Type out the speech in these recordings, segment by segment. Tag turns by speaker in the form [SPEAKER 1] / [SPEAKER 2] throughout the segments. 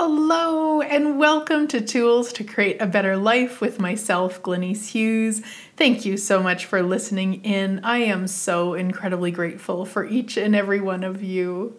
[SPEAKER 1] Hello, and welcome to Tools to Create a Better Life with myself, Glenyce Hughes. Thank you so much for listening in. I am so incredibly grateful for each and every one of you.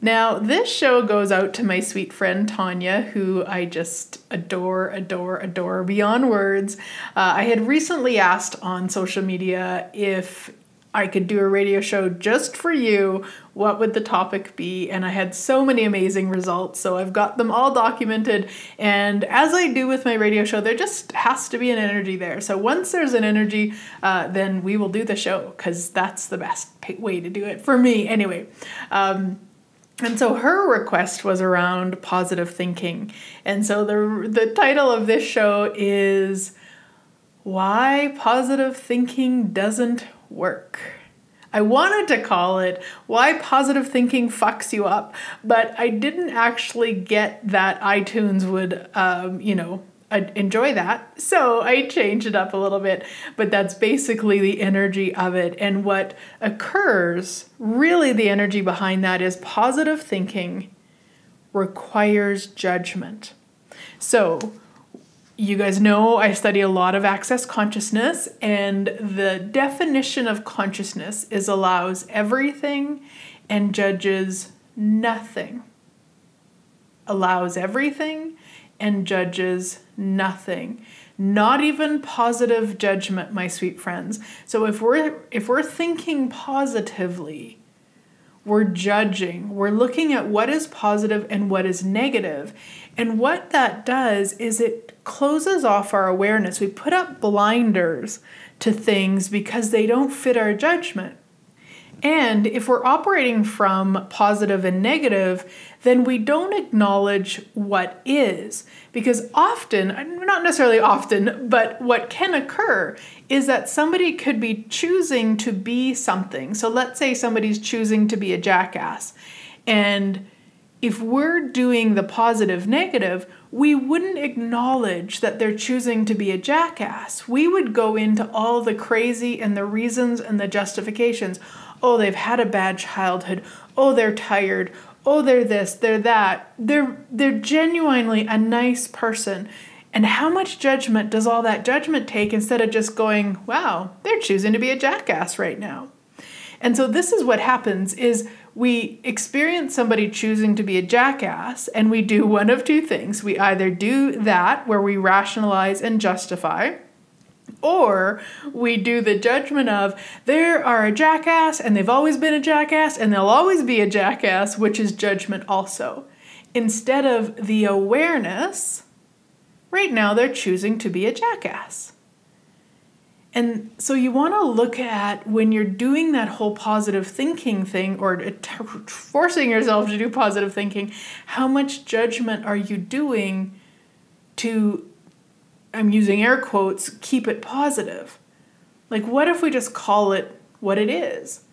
[SPEAKER 1] Now, this show goes out to my sweet friend Tanya, who I just adore, adore, adore beyond words. Uh, I had recently asked on social media if I could do a radio show just for you, what would the topic be? And I had so many amazing results. So I've got them all documented. And as I do with my radio show, there just has to be an energy there. So once there's an energy, uh, then we will do the show because that's the best way to do it for me, anyway. Um, and so her request was around positive thinking. And so the, the title of this show is Why Positive Thinking Doesn't work. I wanted to call it Why Positive Thinking Fucks You Up, but I didn't actually get that iTunes would, um, you know, enjoy that. So I changed it up a little bit, but that's basically the energy of it. And what occurs, really, the energy behind that is positive thinking requires judgment. So you guys know I study a lot of access consciousness, and the definition of consciousness is allows everything and judges nothing. Allows everything and judges nothing. Not even positive judgment, my sweet friends. So if we're if we're thinking positively, we're judging, we're looking at what is positive and what is negative. And what that does is it closes off our awareness. We put up blinders to things because they don't fit our judgment. And if we're operating from positive and negative, then we don't acknowledge what is. Because often, not necessarily often, but what can occur is that somebody could be choosing to be something. So let's say somebody's choosing to be a jackass. And if we're doing the positive negative, we wouldn't acknowledge that they're choosing to be a jackass. We would go into all the crazy and the reasons and the justifications. Oh, they've had a bad childhood. Oh, they're tired oh they're this they're that. They're they're genuinely a nice person. And how much judgment does all that judgment take instead of just going wow they're choosing to be a jackass right now? And so this is what happens is we experience somebody choosing to be a jackass and we do one of two things. We either do that where we rationalize and justify or we do the judgment of they are a jackass and they've always been a jackass and they'll always be a jackass, which is judgment also. Instead of the awareness, right now they're choosing to be a jackass. And so you want to look at when you're doing that whole positive thinking thing or forcing yourself to do positive thinking, how much judgment are you doing to I'm using air quotes, keep it positive. Like, what if we just call it what it is?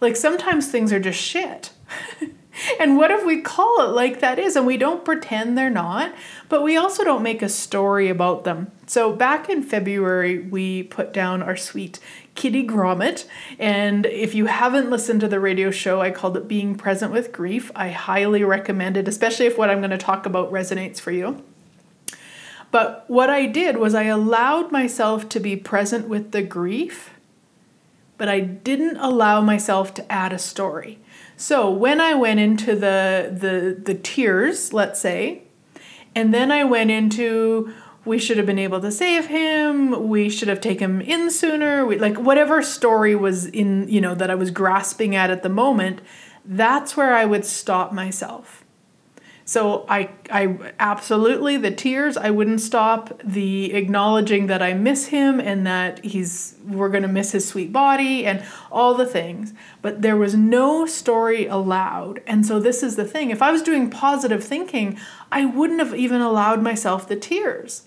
[SPEAKER 1] Like, sometimes things are just shit. and what if we call it like that is and we don't pretend they're not, but we also don't make a story about them? So, back in February, we put down our sweet Kitty Grommet. And if you haven't listened to the radio show, I called it Being Present with Grief. I highly recommend it, especially if what I'm going to talk about resonates for you. But what I did was I allowed myself to be present with the grief, but I didn't allow myself to add a story. So when I went into the the the tears, let's say, and then I went into we should have been able to save him, we should have taken him in sooner, we, like whatever story was in, you know, that I was grasping at at the moment, that's where I would stop myself so I I absolutely the tears I wouldn't stop the acknowledging that I miss him and that he's we're going to miss his sweet body and all the things but there was no story allowed and so this is the thing if I was doing positive thinking I wouldn't have even allowed myself the tears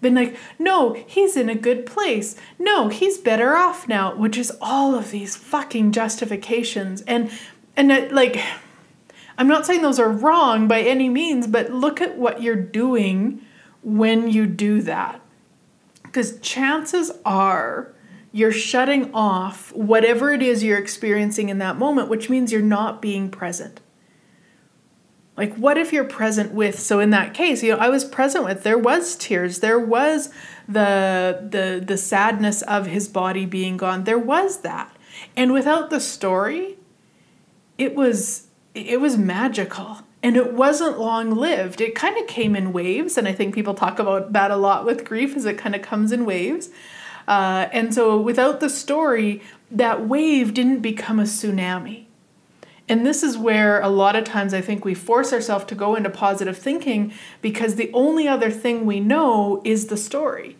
[SPEAKER 1] been like, no, he's in a good place. No, he's better off now, which is all of these fucking justifications. And and it, like I'm not saying those are wrong by any means, but look at what you're doing when you do that. Because chances are you're shutting off whatever it is you're experiencing in that moment, which means you're not being present. Like, what if you're present with? So in that case, you know, I was present with. There was tears. There was the the the sadness of his body being gone. There was that, and without the story, it was it was magical and it wasn't long lived. It kind of came in waves, and I think people talk about that a lot with grief, as it kind of comes in waves. Uh, and so, without the story, that wave didn't become a tsunami. And this is where a lot of times I think we force ourselves to go into positive thinking because the only other thing we know is the story.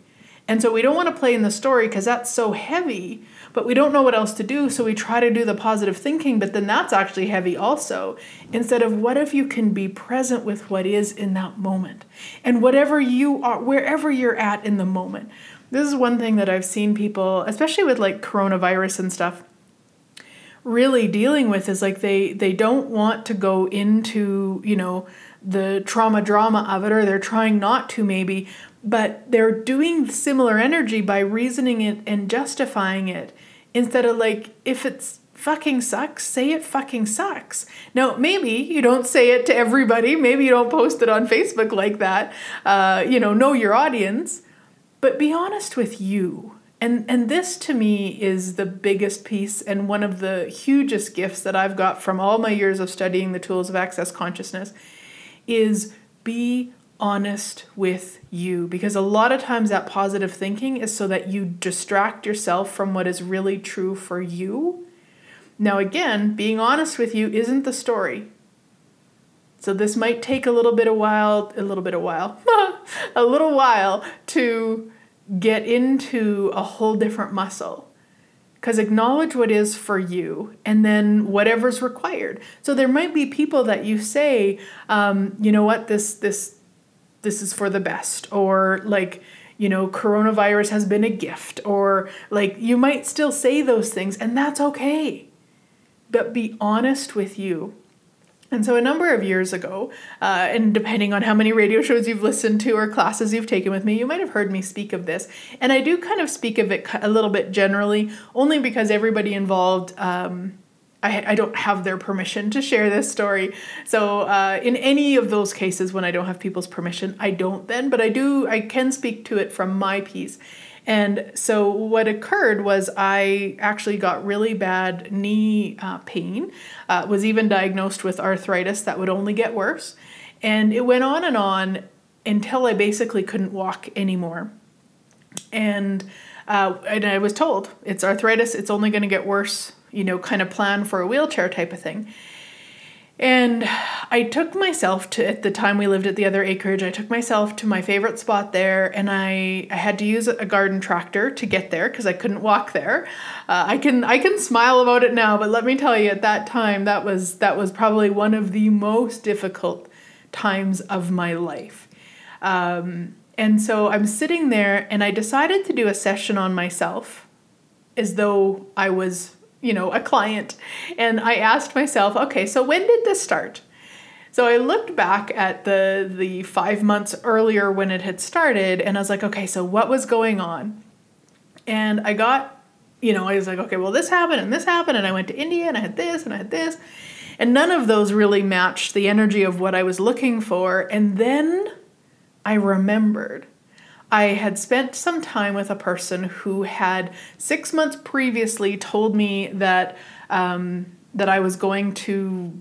[SPEAKER 1] And so we don't want to play in the story because that's so heavy, but we don't know what else to do. So we try to do the positive thinking, but then that's actually heavy also. Instead of what if you can be present with what is in that moment and whatever you are, wherever you're at in the moment. This is one thing that I've seen people, especially with like coronavirus and stuff really dealing with is like they they don't want to go into you know the trauma drama of it or they're trying not to maybe but they're doing similar energy by reasoning it and justifying it instead of like if it's fucking sucks say it fucking sucks. Now maybe you don't say it to everybody. Maybe you don't post it on facebook like that. Uh, you know know your audience. But be honest with you. And and this to me is the biggest piece and one of the hugest gifts that I've got from all my years of studying the tools of access consciousness is be honest with you because a lot of times that positive thinking is so that you distract yourself from what is really true for you. Now again, being honest with you isn't the story. So this might take a little bit of while, a little bit of while, a little while to get into a whole different muscle because acknowledge what is for you and then whatever's required so there might be people that you say um, you know what this this this is for the best or like you know coronavirus has been a gift or like you might still say those things and that's okay but be honest with you and so, a number of years ago, uh, and depending on how many radio shows you've listened to or classes you've taken with me, you might have heard me speak of this. And I do kind of speak of it a little bit generally, only because everybody involved. Um, I, I, don't have their permission to share this story. So, uh, in any of those cases when I don't have people's permission, I don't then, but I do, I can speak to it from my piece. And so what occurred was I actually got really bad knee uh, pain, uh, was even diagnosed with arthritis that would only get worse. And it went on and on until I basically couldn't walk anymore. And uh, and I was told it's arthritis, it's only going to get worse, you know, kind of plan for a wheelchair type of thing. And I took myself to at the time we lived at the other acreage, I took myself to my favorite spot there and I, I had to use a garden tractor to get there because I couldn't walk there. Uh, I can I can smile about it now, but let me tell you at that time that was that was probably one of the most difficult times of my life. Um, and so I'm sitting there and I decided to do a session on myself as though I was you know, a client. And I asked myself, okay, so when did this start? So I looked back at the the 5 months earlier when it had started and I was like, okay, so what was going on? And I got, you know, I was like, okay, well this happened and this happened and I went to India and I had this and I had this. And none of those really matched the energy of what I was looking for. And then I remembered I had spent some time with a person who had six months previously told me that um, that I was going to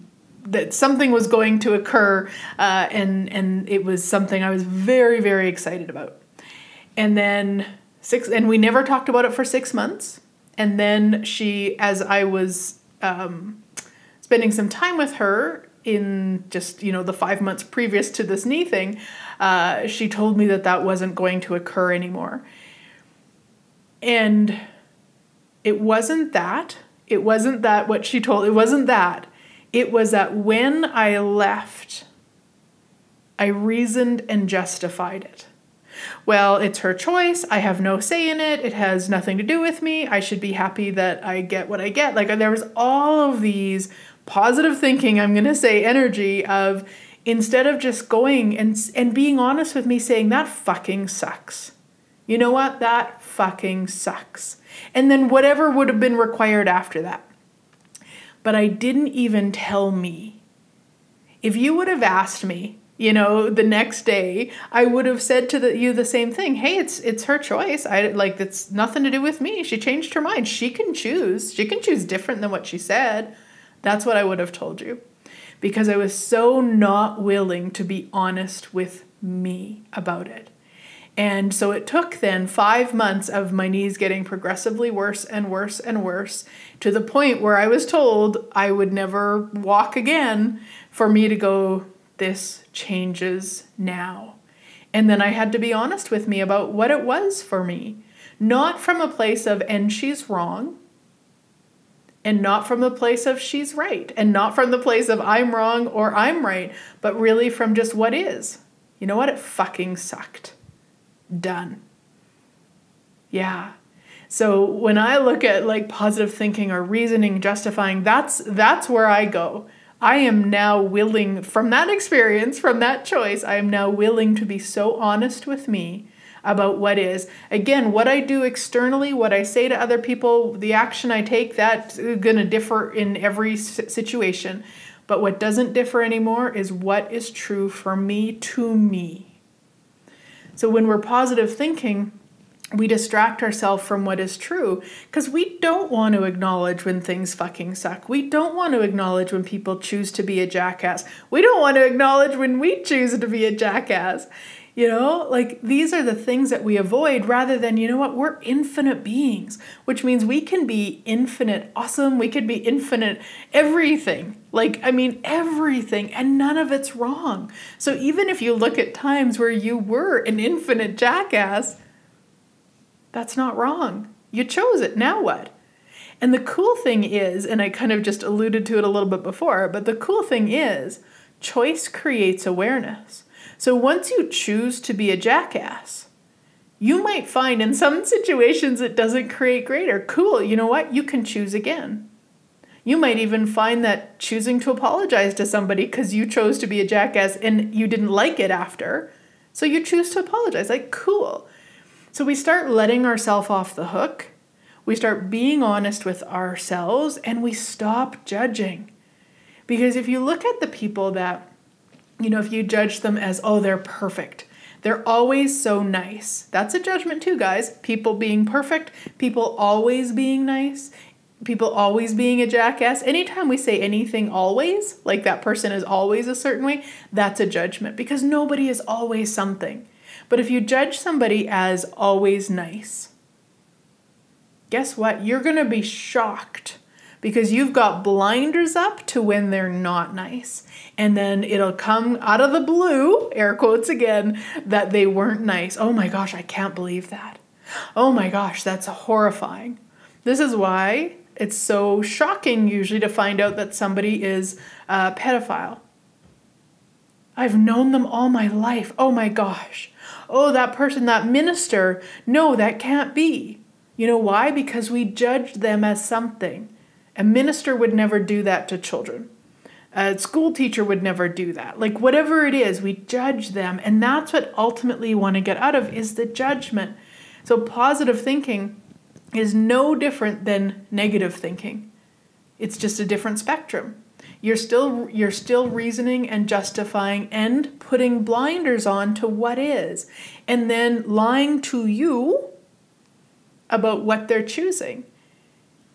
[SPEAKER 1] that something was going to occur, uh, and and it was something I was very very excited about. And then six, and we never talked about it for six months. And then she, as I was um, spending some time with her in just you know the five months previous to this knee thing, uh, she told me that that wasn't going to occur anymore. And it wasn't that. It wasn't that what she told. It wasn't that. It was that when I left, I reasoned and justified it. Well, it's her choice. I have no say in it. It has nothing to do with me. I should be happy that I get what I get. Like there was all of these positive thinking, I'm going to say energy of instead of just going and and being honest with me saying that fucking sucks. You know what? That fucking sucks. And then whatever would have been required after that. But I didn't even tell me. If you would have asked me, you know, the next day, I would have said to the, you the same thing. Hey, it's it's her choice. I like it's nothing to do with me. She changed her mind. She can choose. She can choose different than what she said. That's what I would have told you. Because I was so not willing to be honest with me about it. And so it took then five months of my knees getting progressively worse and worse and worse to the point where I was told I would never walk again for me to go, this changes now. And then I had to be honest with me about what it was for me. Not from a place of, and she's wrong, and not from the place of she's right, and not from the place of I'm wrong or I'm right, but really from just what is. You know what? It fucking sucked done. Yeah. So when I look at like positive thinking or reasoning, justifying, that's that's where I go. I am now willing from that experience, from that choice, I am now willing to be so honest with me about what is. Again, what I do externally, what I say to other people, the action I take, that's going to differ in every situation. But what doesn't differ anymore is what is true for me to me. So when we're positive thinking, we distract ourselves from what is true because we don't want to acknowledge when things fucking suck. We don't want to acknowledge when people choose to be a jackass. We don't want to acknowledge when we choose to be a jackass. You know, like these are the things that we avoid rather than, you know what, we're infinite beings, which means we can be infinite awesome. We could be infinite everything. Like, I mean, everything, and none of it's wrong. So even if you look at times where you were an infinite jackass, that's not wrong. You chose it. Now what? And the cool thing is, and I kind of just alluded to it a little bit before, but the cool thing is, choice creates awareness. So once you choose to be a jackass, you might find in some situations it doesn't create greater. Cool, you know what? You can choose again. You might even find that choosing to apologize to somebody because you chose to be a jackass and you didn't like it after, so you choose to apologize. Like, cool. So we start letting ourselves off the hook. We start being honest with ourselves and we stop judging. Because if you look at the people that you know, if you judge them as, oh, they're perfect, they're always so nice. That's a judgment too, guys. People being perfect, people always being nice, people always being a jackass. Anytime we say anything always, like that person is always a certain way, that's a judgment because nobody is always something. But if you judge somebody as always nice, guess what? You're going to be shocked because you've got blinders up to when they're not nice. And then it'll come out of the blue, air quotes again, that they weren't nice. Oh my gosh, I can't believe that. Oh my gosh, that's horrifying. This is why it's so shocking usually to find out that somebody is a pedophile. I've known them all my life. Oh my gosh. Oh, that person, that minister. No, that can't be. You know why? Because we judged them as something. A minister would never do that to children. A school teacher would never do that. Like whatever it is, we judge them, and that's what ultimately you want to get out of is the judgment. So positive thinking is no different than negative thinking. It's just a different spectrum. You're still you're still reasoning and justifying and putting blinders on to what is and then lying to you about what they're choosing.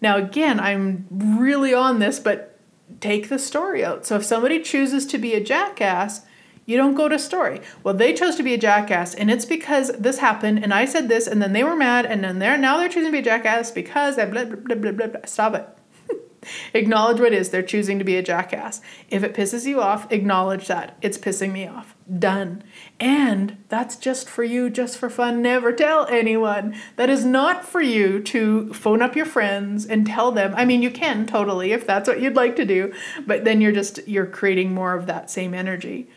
[SPEAKER 1] Now, again, I'm really on this, but take the story out. So if somebody chooses to be a jackass, you don't go to story. Well, they chose to be a jackass, and it's because this happened, and I said this, and then they were mad, and then they're now they're choosing to be a jackass because I blah blah blah blah blah. Stop it. acknowledge what is. They're choosing to be a jackass. If it pisses you off, acknowledge that. It's pissing me off. Done. And that's just for you, just for fun. Never tell anyone. That is not for you to phone up your friends and tell them. I mean, you can totally if that's what you'd like to do, but then you're just you're creating more of that same energy.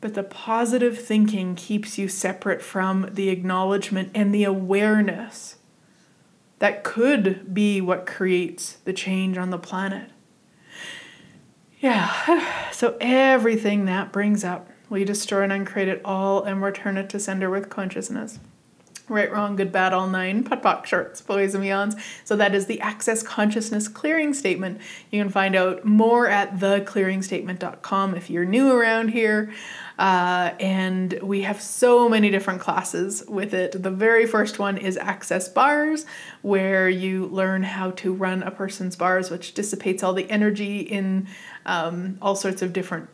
[SPEAKER 1] But the positive thinking keeps you separate from the acknowledgement and the awareness that could be what creates the change on the planet. Yeah, so everything that brings up, we destroy and uncreate it all and return it to sender with consciousness. Right, wrong, good, bad, all nine, POD POC, shorts, boys and beyonds. So that is the Access Consciousness Clearing Statement. You can find out more at theclearingstatement.com if you're new around here. Uh, and we have so many different classes with it. The very first one is Access Bars, where you learn how to run a person's bars, which dissipates all the energy in um, all sorts of different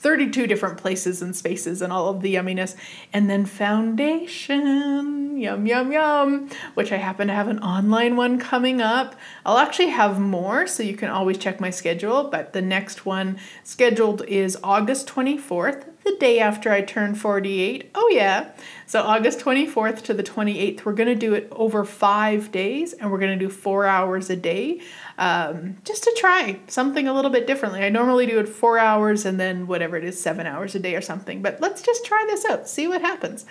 [SPEAKER 1] 32 different places and spaces and all of the yumminess. And then foundation, yum, yum, yum, which I happen to have an online one coming up. I'll actually have more, so you can always check my schedule. But the next one scheduled is August 24th, the day after I turn 48. Oh, yeah. So, August 24th to the 28th, we're going to do it over five days and we're going to do four hours a day um, just to try something a little bit differently. I normally do it four hours and then whatever it is, seven hours a day or something. But let's just try this out, see what happens.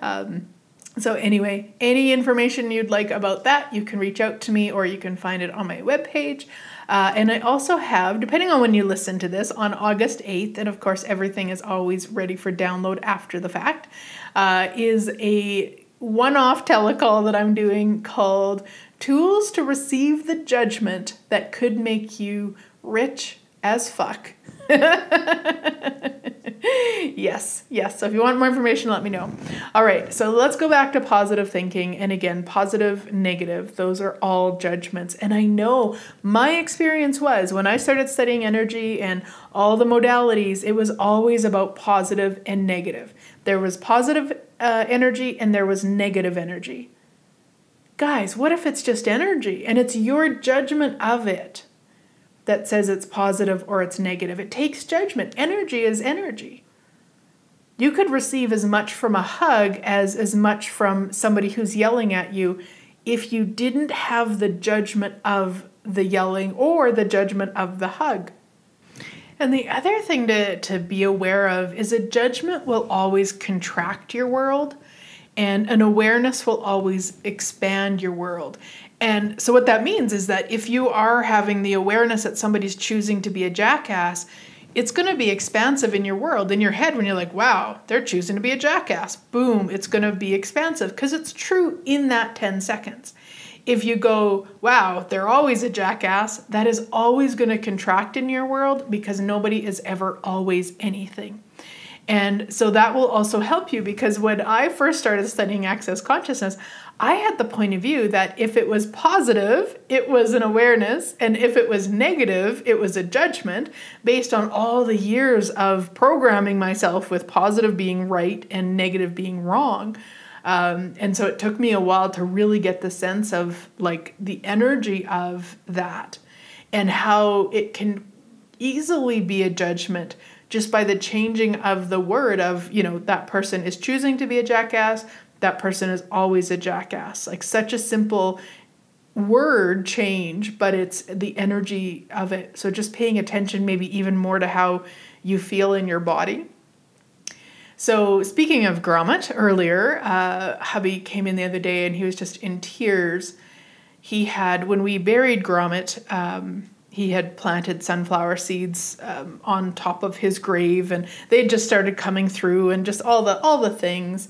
[SPEAKER 1] Um, so, anyway, any information you'd like about that, you can reach out to me or you can find it on my webpage. Uh, and I also have, depending on when you listen to this, on August 8th, and of course, everything is always ready for download after the fact, uh, is a one off telecall that I'm doing called Tools to Receive the Judgment That Could Make You Rich as Fuck. yes, yes. So if you want more information, let me know. All right, so let's go back to positive thinking. And again, positive, negative, those are all judgments. And I know my experience was when I started studying energy and all the modalities, it was always about positive and negative. There was positive uh, energy and there was negative energy. Guys, what if it's just energy and it's your judgment of it? That says it's positive or it's negative. It takes judgment. Energy is energy. You could receive as much from a hug as as much from somebody who's yelling at you if you didn't have the judgment of the yelling or the judgment of the hug. And the other thing to, to be aware of is a judgment will always contract your world, and an awareness will always expand your world. And so, what that means is that if you are having the awareness that somebody's choosing to be a jackass, it's going to be expansive in your world, in your head, when you're like, wow, they're choosing to be a jackass. Boom, it's going to be expansive because it's true in that 10 seconds. If you go, wow, they're always a jackass, that is always going to contract in your world because nobody is ever always anything. And so that will also help you because when I first started studying access consciousness, I had the point of view that if it was positive, it was an awareness, and if it was negative, it was a judgment based on all the years of programming myself with positive being right and negative being wrong. Um, and so it took me a while to really get the sense of like the energy of that and how it can easily be a judgment just by the changing of the word of you know that person is choosing to be a jackass that person is always a jackass. Like such a simple word change, but it's the energy of it. So just paying attention, maybe even more to how you feel in your body. So, speaking of Grommet earlier, uh, hubby came in the other day and he was just in tears. He had, when we buried Grommet, um, he had planted sunflower seeds um, on top of his grave and they just started coming through and just all the all the things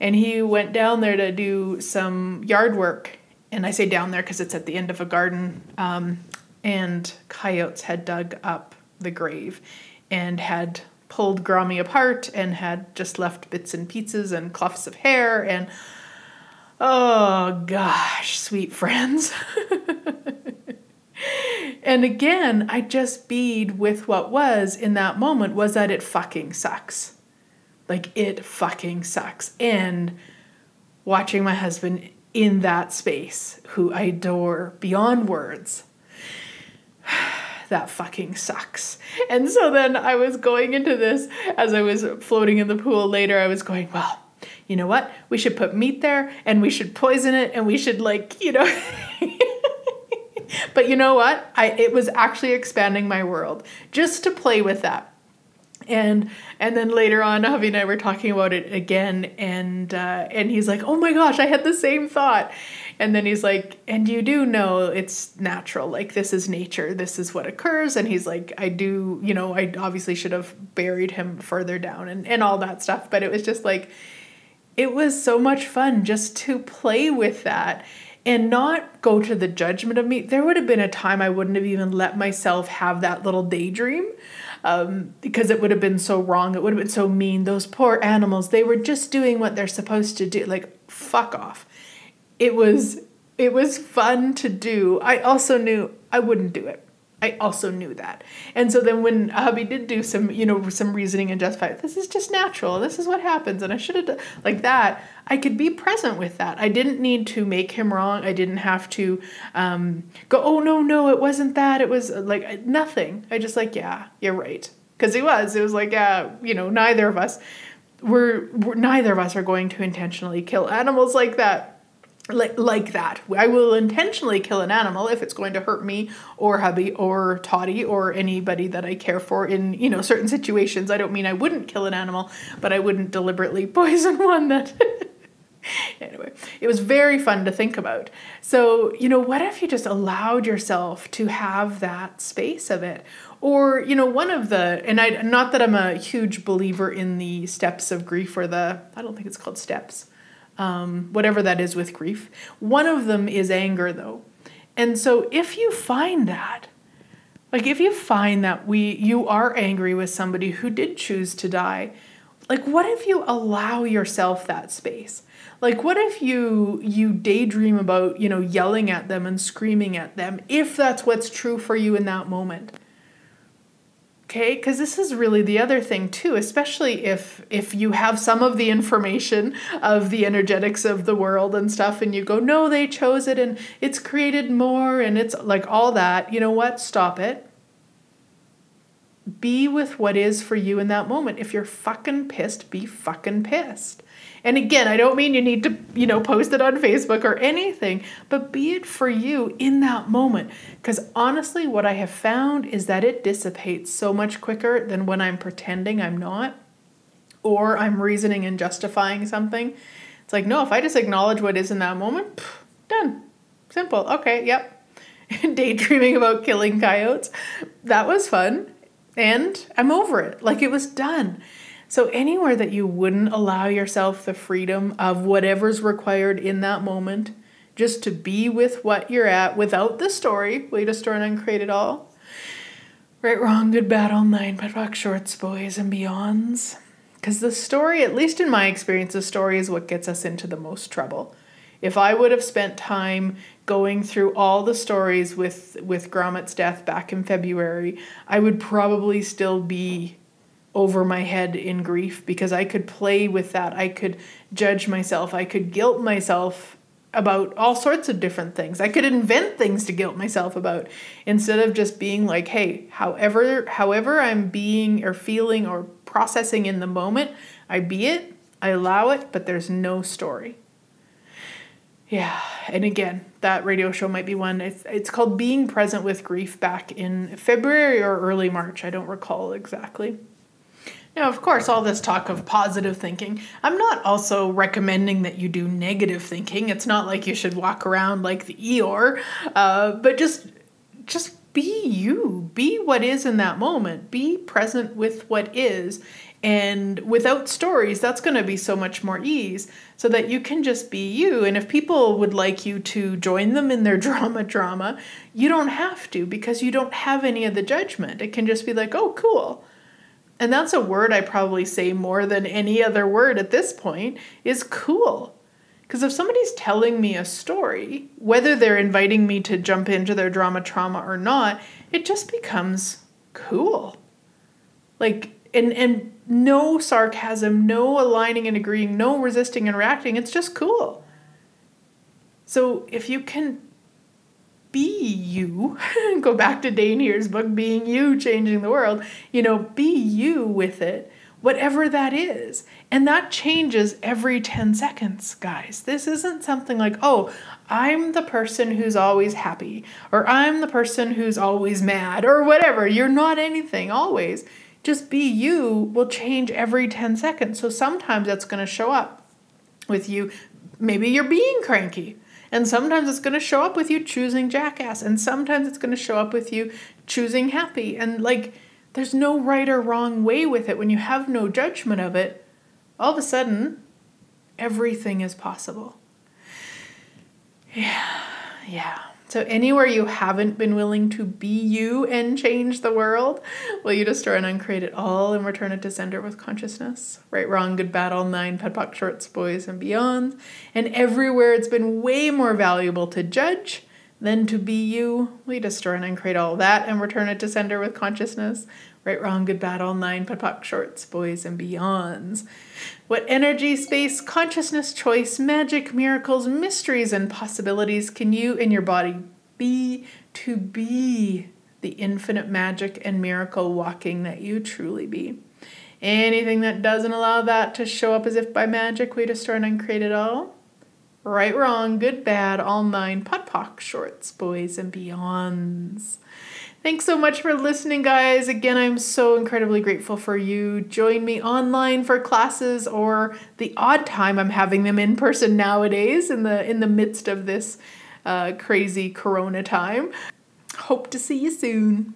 [SPEAKER 1] and he went down there to do some yard work. And I say down there because it's at the end of a garden. Um, and coyotes had dug up the grave and had pulled Grommy apart and had just left bits and pieces and clufts of hair and oh gosh, sweet friends. and again, I just bead with what was in that moment was that it fucking sucks. Like it fucking sucks. And watching my husband in that space, who I adore beyond words, that fucking sucks. And so then I was going into this as I was floating in the pool later, I was going, well, you know what? We should put meat there and we should poison it and we should like, you know. but you know what? I it was actually expanding my world just to play with that. And and then later on Javi and I were talking about it again and uh, and he's like oh my gosh I had the same thought. And then he's like and you do know it's natural like this is nature this is what occurs. And he's like I do you know I obviously should have buried him further down and and all that stuff. But it was just like it was so much fun just to play with that and not go to the judgment of me. There would have been a time I wouldn't have even let myself have that little daydream um, because it would have been so wrong. It would have been so mean. Those poor animals, they were just doing what they're supposed to do. Like, fuck off. It was it was fun to do. I also knew I wouldn't do it. I also knew that. And so then when hubby did do some, you know, some reasoning and justify, this is just natural. This is what happens. And I should have done like that. I could be present with that. I didn't need to make him wrong. I didn't have to um, go, oh, no, no, it wasn't that. It was like nothing. I just like, yeah, you're right. Because he was. It was like, yeah, you know, neither of us, we're, we're neither of us are going to intentionally kill animals like that like like that. I will intentionally kill an animal if it's going to hurt me or hubby or Toddy or anybody that I care for in you know certain situations. I don't mean I wouldn't kill an animal, but I wouldn't deliberately poison one that. anyway, it was very fun to think about. So, you know, what if you just allowed yourself to have that space of it? Or, you know, one of the, and I, not that I'm a huge believer in the steps of grief or the, I don't think it's called steps um, whatever that is with grief. One of them is anger, though. And so if you find that, like if you find that we you are angry with somebody who did choose to die, like what if you allow yourself that space? Like what if you you daydream about, you know, yelling at them and screaming at them if that's what's true for you in that moment? Okay? Because this is really the other thing too especially if if you have some of the information of the energetics of the world and stuff and you go no they chose it and it's created more and it's like all that you know what? Stop it. Be with what is for you in that moment. If you're fucking pissed be fucking pissed and again, I don't mean you need to, you know, post it on Facebook or anything, but be it for you in that moment. Because honestly, what I have found is that it dissipates so much quicker than when I'm pretending I'm not or I'm reasoning and justifying something. It's like, no, if I just acknowledge what is in that moment, pff, done. Simple. Okay, yep. Daydreaming about killing coyotes. That was fun. And I'm over it. Like it was done. So, anywhere that you wouldn't allow yourself the freedom of whatever's required in that moment, just to be with what you're at without the story, way to store and uncreate it all. Right, wrong, good, bad, all nine, POD POC shorts, boys, and beyonds. Because the story, at least in my experience, the story is what gets us into the most trouble. If I would have spent time going through all the stories with with Grommet's death back in February, I would probably still be over my head in grief because I could play with that. I could judge myself. I could guilt myself about all sorts of different things. I could invent things to guilt myself about instead of just being like, "Hey, however however I'm being or feeling or processing in the moment, I be it, I allow it, but there's no story." Yeah, and again, that radio show might be one. It's, it's called Being Present with Grief back in February or early March. I don't recall exactly. Now, of course, all this talk of positive thinking, I'm not also recommending that you do negative thinking. It's not like you should walk around like the Eeyore, uh, but just just be you. Be what is in that moment. Be present with what is. And without stories, that's going to be so much more ease so that you can just be you. And if people would like you to join them in their drama, drama, you don't have to because you don't have any of the judgment. It can just be like, oh, cool and that's a word I probably say more than any other word at this point, is cool. Because if somebody's telling me a story, whether they're inviting me to jump into their drama trauma or not, it just becomes cool. Like, and, and no sarcasm, no aligning and agreeing, no resisting and reacting. It's just cool. So if you can be you. Go back to Dain Heer's book, Being You, Changing the World. You know, be you with it, whatever that is. And that changes every 10 seconds, guys. This isn't something like, oh, I'm the person who's always happy, or I'm the person who's always mad, or whatever. You're not anything, always. Just be you will change every 10 seconds. So sometimes that's going to show up with you. Maybe you're being cranky and sometimes it's going to show up with you choosing jackass. And sometimes it's going to show up with you choosing happy. And like, there's no right or wrong way with it. When you have no judgment of it, all of a sudden, everything is possible. Yeah, yeah. So, anywhere you haven't been willing to be you and change the world, will you destroy and uncreate it all and return it to sender with consciousness? Right, wrong, good, bad, all nine, POD shorts, boys, and beyond. And everywhere it's been way more valuable to judge than to be you, will you destroy and uncreate all that and return it to sender with consciousness? Right, wrong, good, bad, all nine, POD shorts, boys, and beyonds. What energy, space, consciousness, choice, magic, miracles, mysteries, and possibilities can you and your body be to be the infinite magic and miracle walking that you truly be? Anything that doesn't allow that to show up as if by magic, we destroy and uncreate it all. Right, wrong, good, bad, all nine, POD shorts, boys, and beyonds. Thanks so much for listening, guys. Again, I'm so incredibly grateful for you. Join me online for classes or the odd time I'm having them in person nowadays in the in the midst of this uh, crazy corona time. Hope to see you soon.